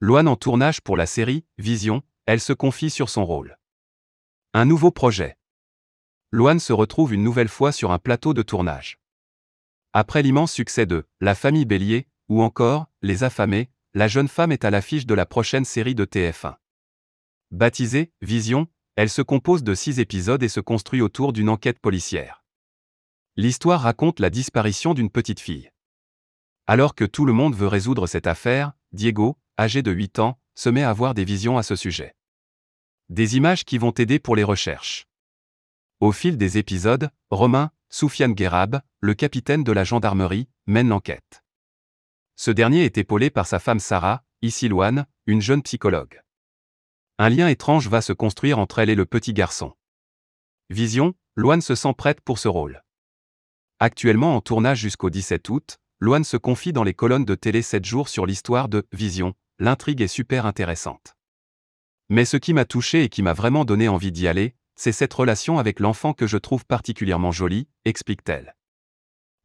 Loane en tournage pour la série Vision, elle se confie sur son rôle. Un nouveau projet. Loane se retrouve une nouvelle fois sur un plateau de tournage. Après l'immense succès de La famille Bélier, ou encore Les affamés, la jeune femme est à l'affiche de la prochaine série de TF1. Baptisée Vision, elle se compose de six épisodes et se construit autour d'une enquête policière. L'histoire raconte la disparition d'une petite fille. Alors que tout le monde veut résoudre cette affaire, Diego, âgé de 8 ans, se met à avoir des visions à ce sujet. Des images qui vont aider pour les recherches. Au fil des épisodes, Romain, Soufiane Guérab, le capitaine de la gendarmerie, mène l'enquête. Ce dernier est épaulé par sa femme Sarah, ici Loane, une jeune psychologue. Un lien étrange va se construire entre elle et le petit garçon. Vision, Loane se sent prête pour ce rôle. Actuellement en tournage jusqu'au 17 août, Loane se confie dans les colonnes de télé 7 jours sur l'histoire de Vision, l'intrigue est super intéressante. Mais ce qui m'a touché et qui m'a vraiment donné envie d'y aller, c'est cette relation avec l'enfant que je trouve particulièrement jolie, explique-t-elle.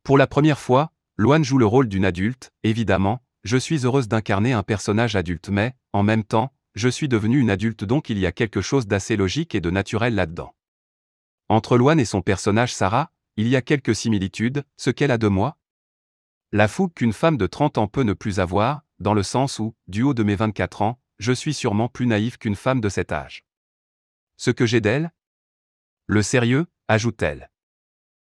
Pour la première fois, Loane joue le rôle d'une adulte, évidemment, je suis heureuse d'incarner un personnage adulte mais, en même temps, je suis devenue une adulte donc il y a quelque chose d'assez logique et de naturel là-dedans. Entre Loane et son personnage Sarah, il y a quelques similitudes, ce qu'elle a de moi La fougue qu'une femme de 30 ans peut ne plus avoir, dans le sens où, du haut de mes 24 ans, je suis sûrement plus naïve qu'une femme de cet âge. Ce que j'ai d'elle? Le sérieux, ajoute-t-elle.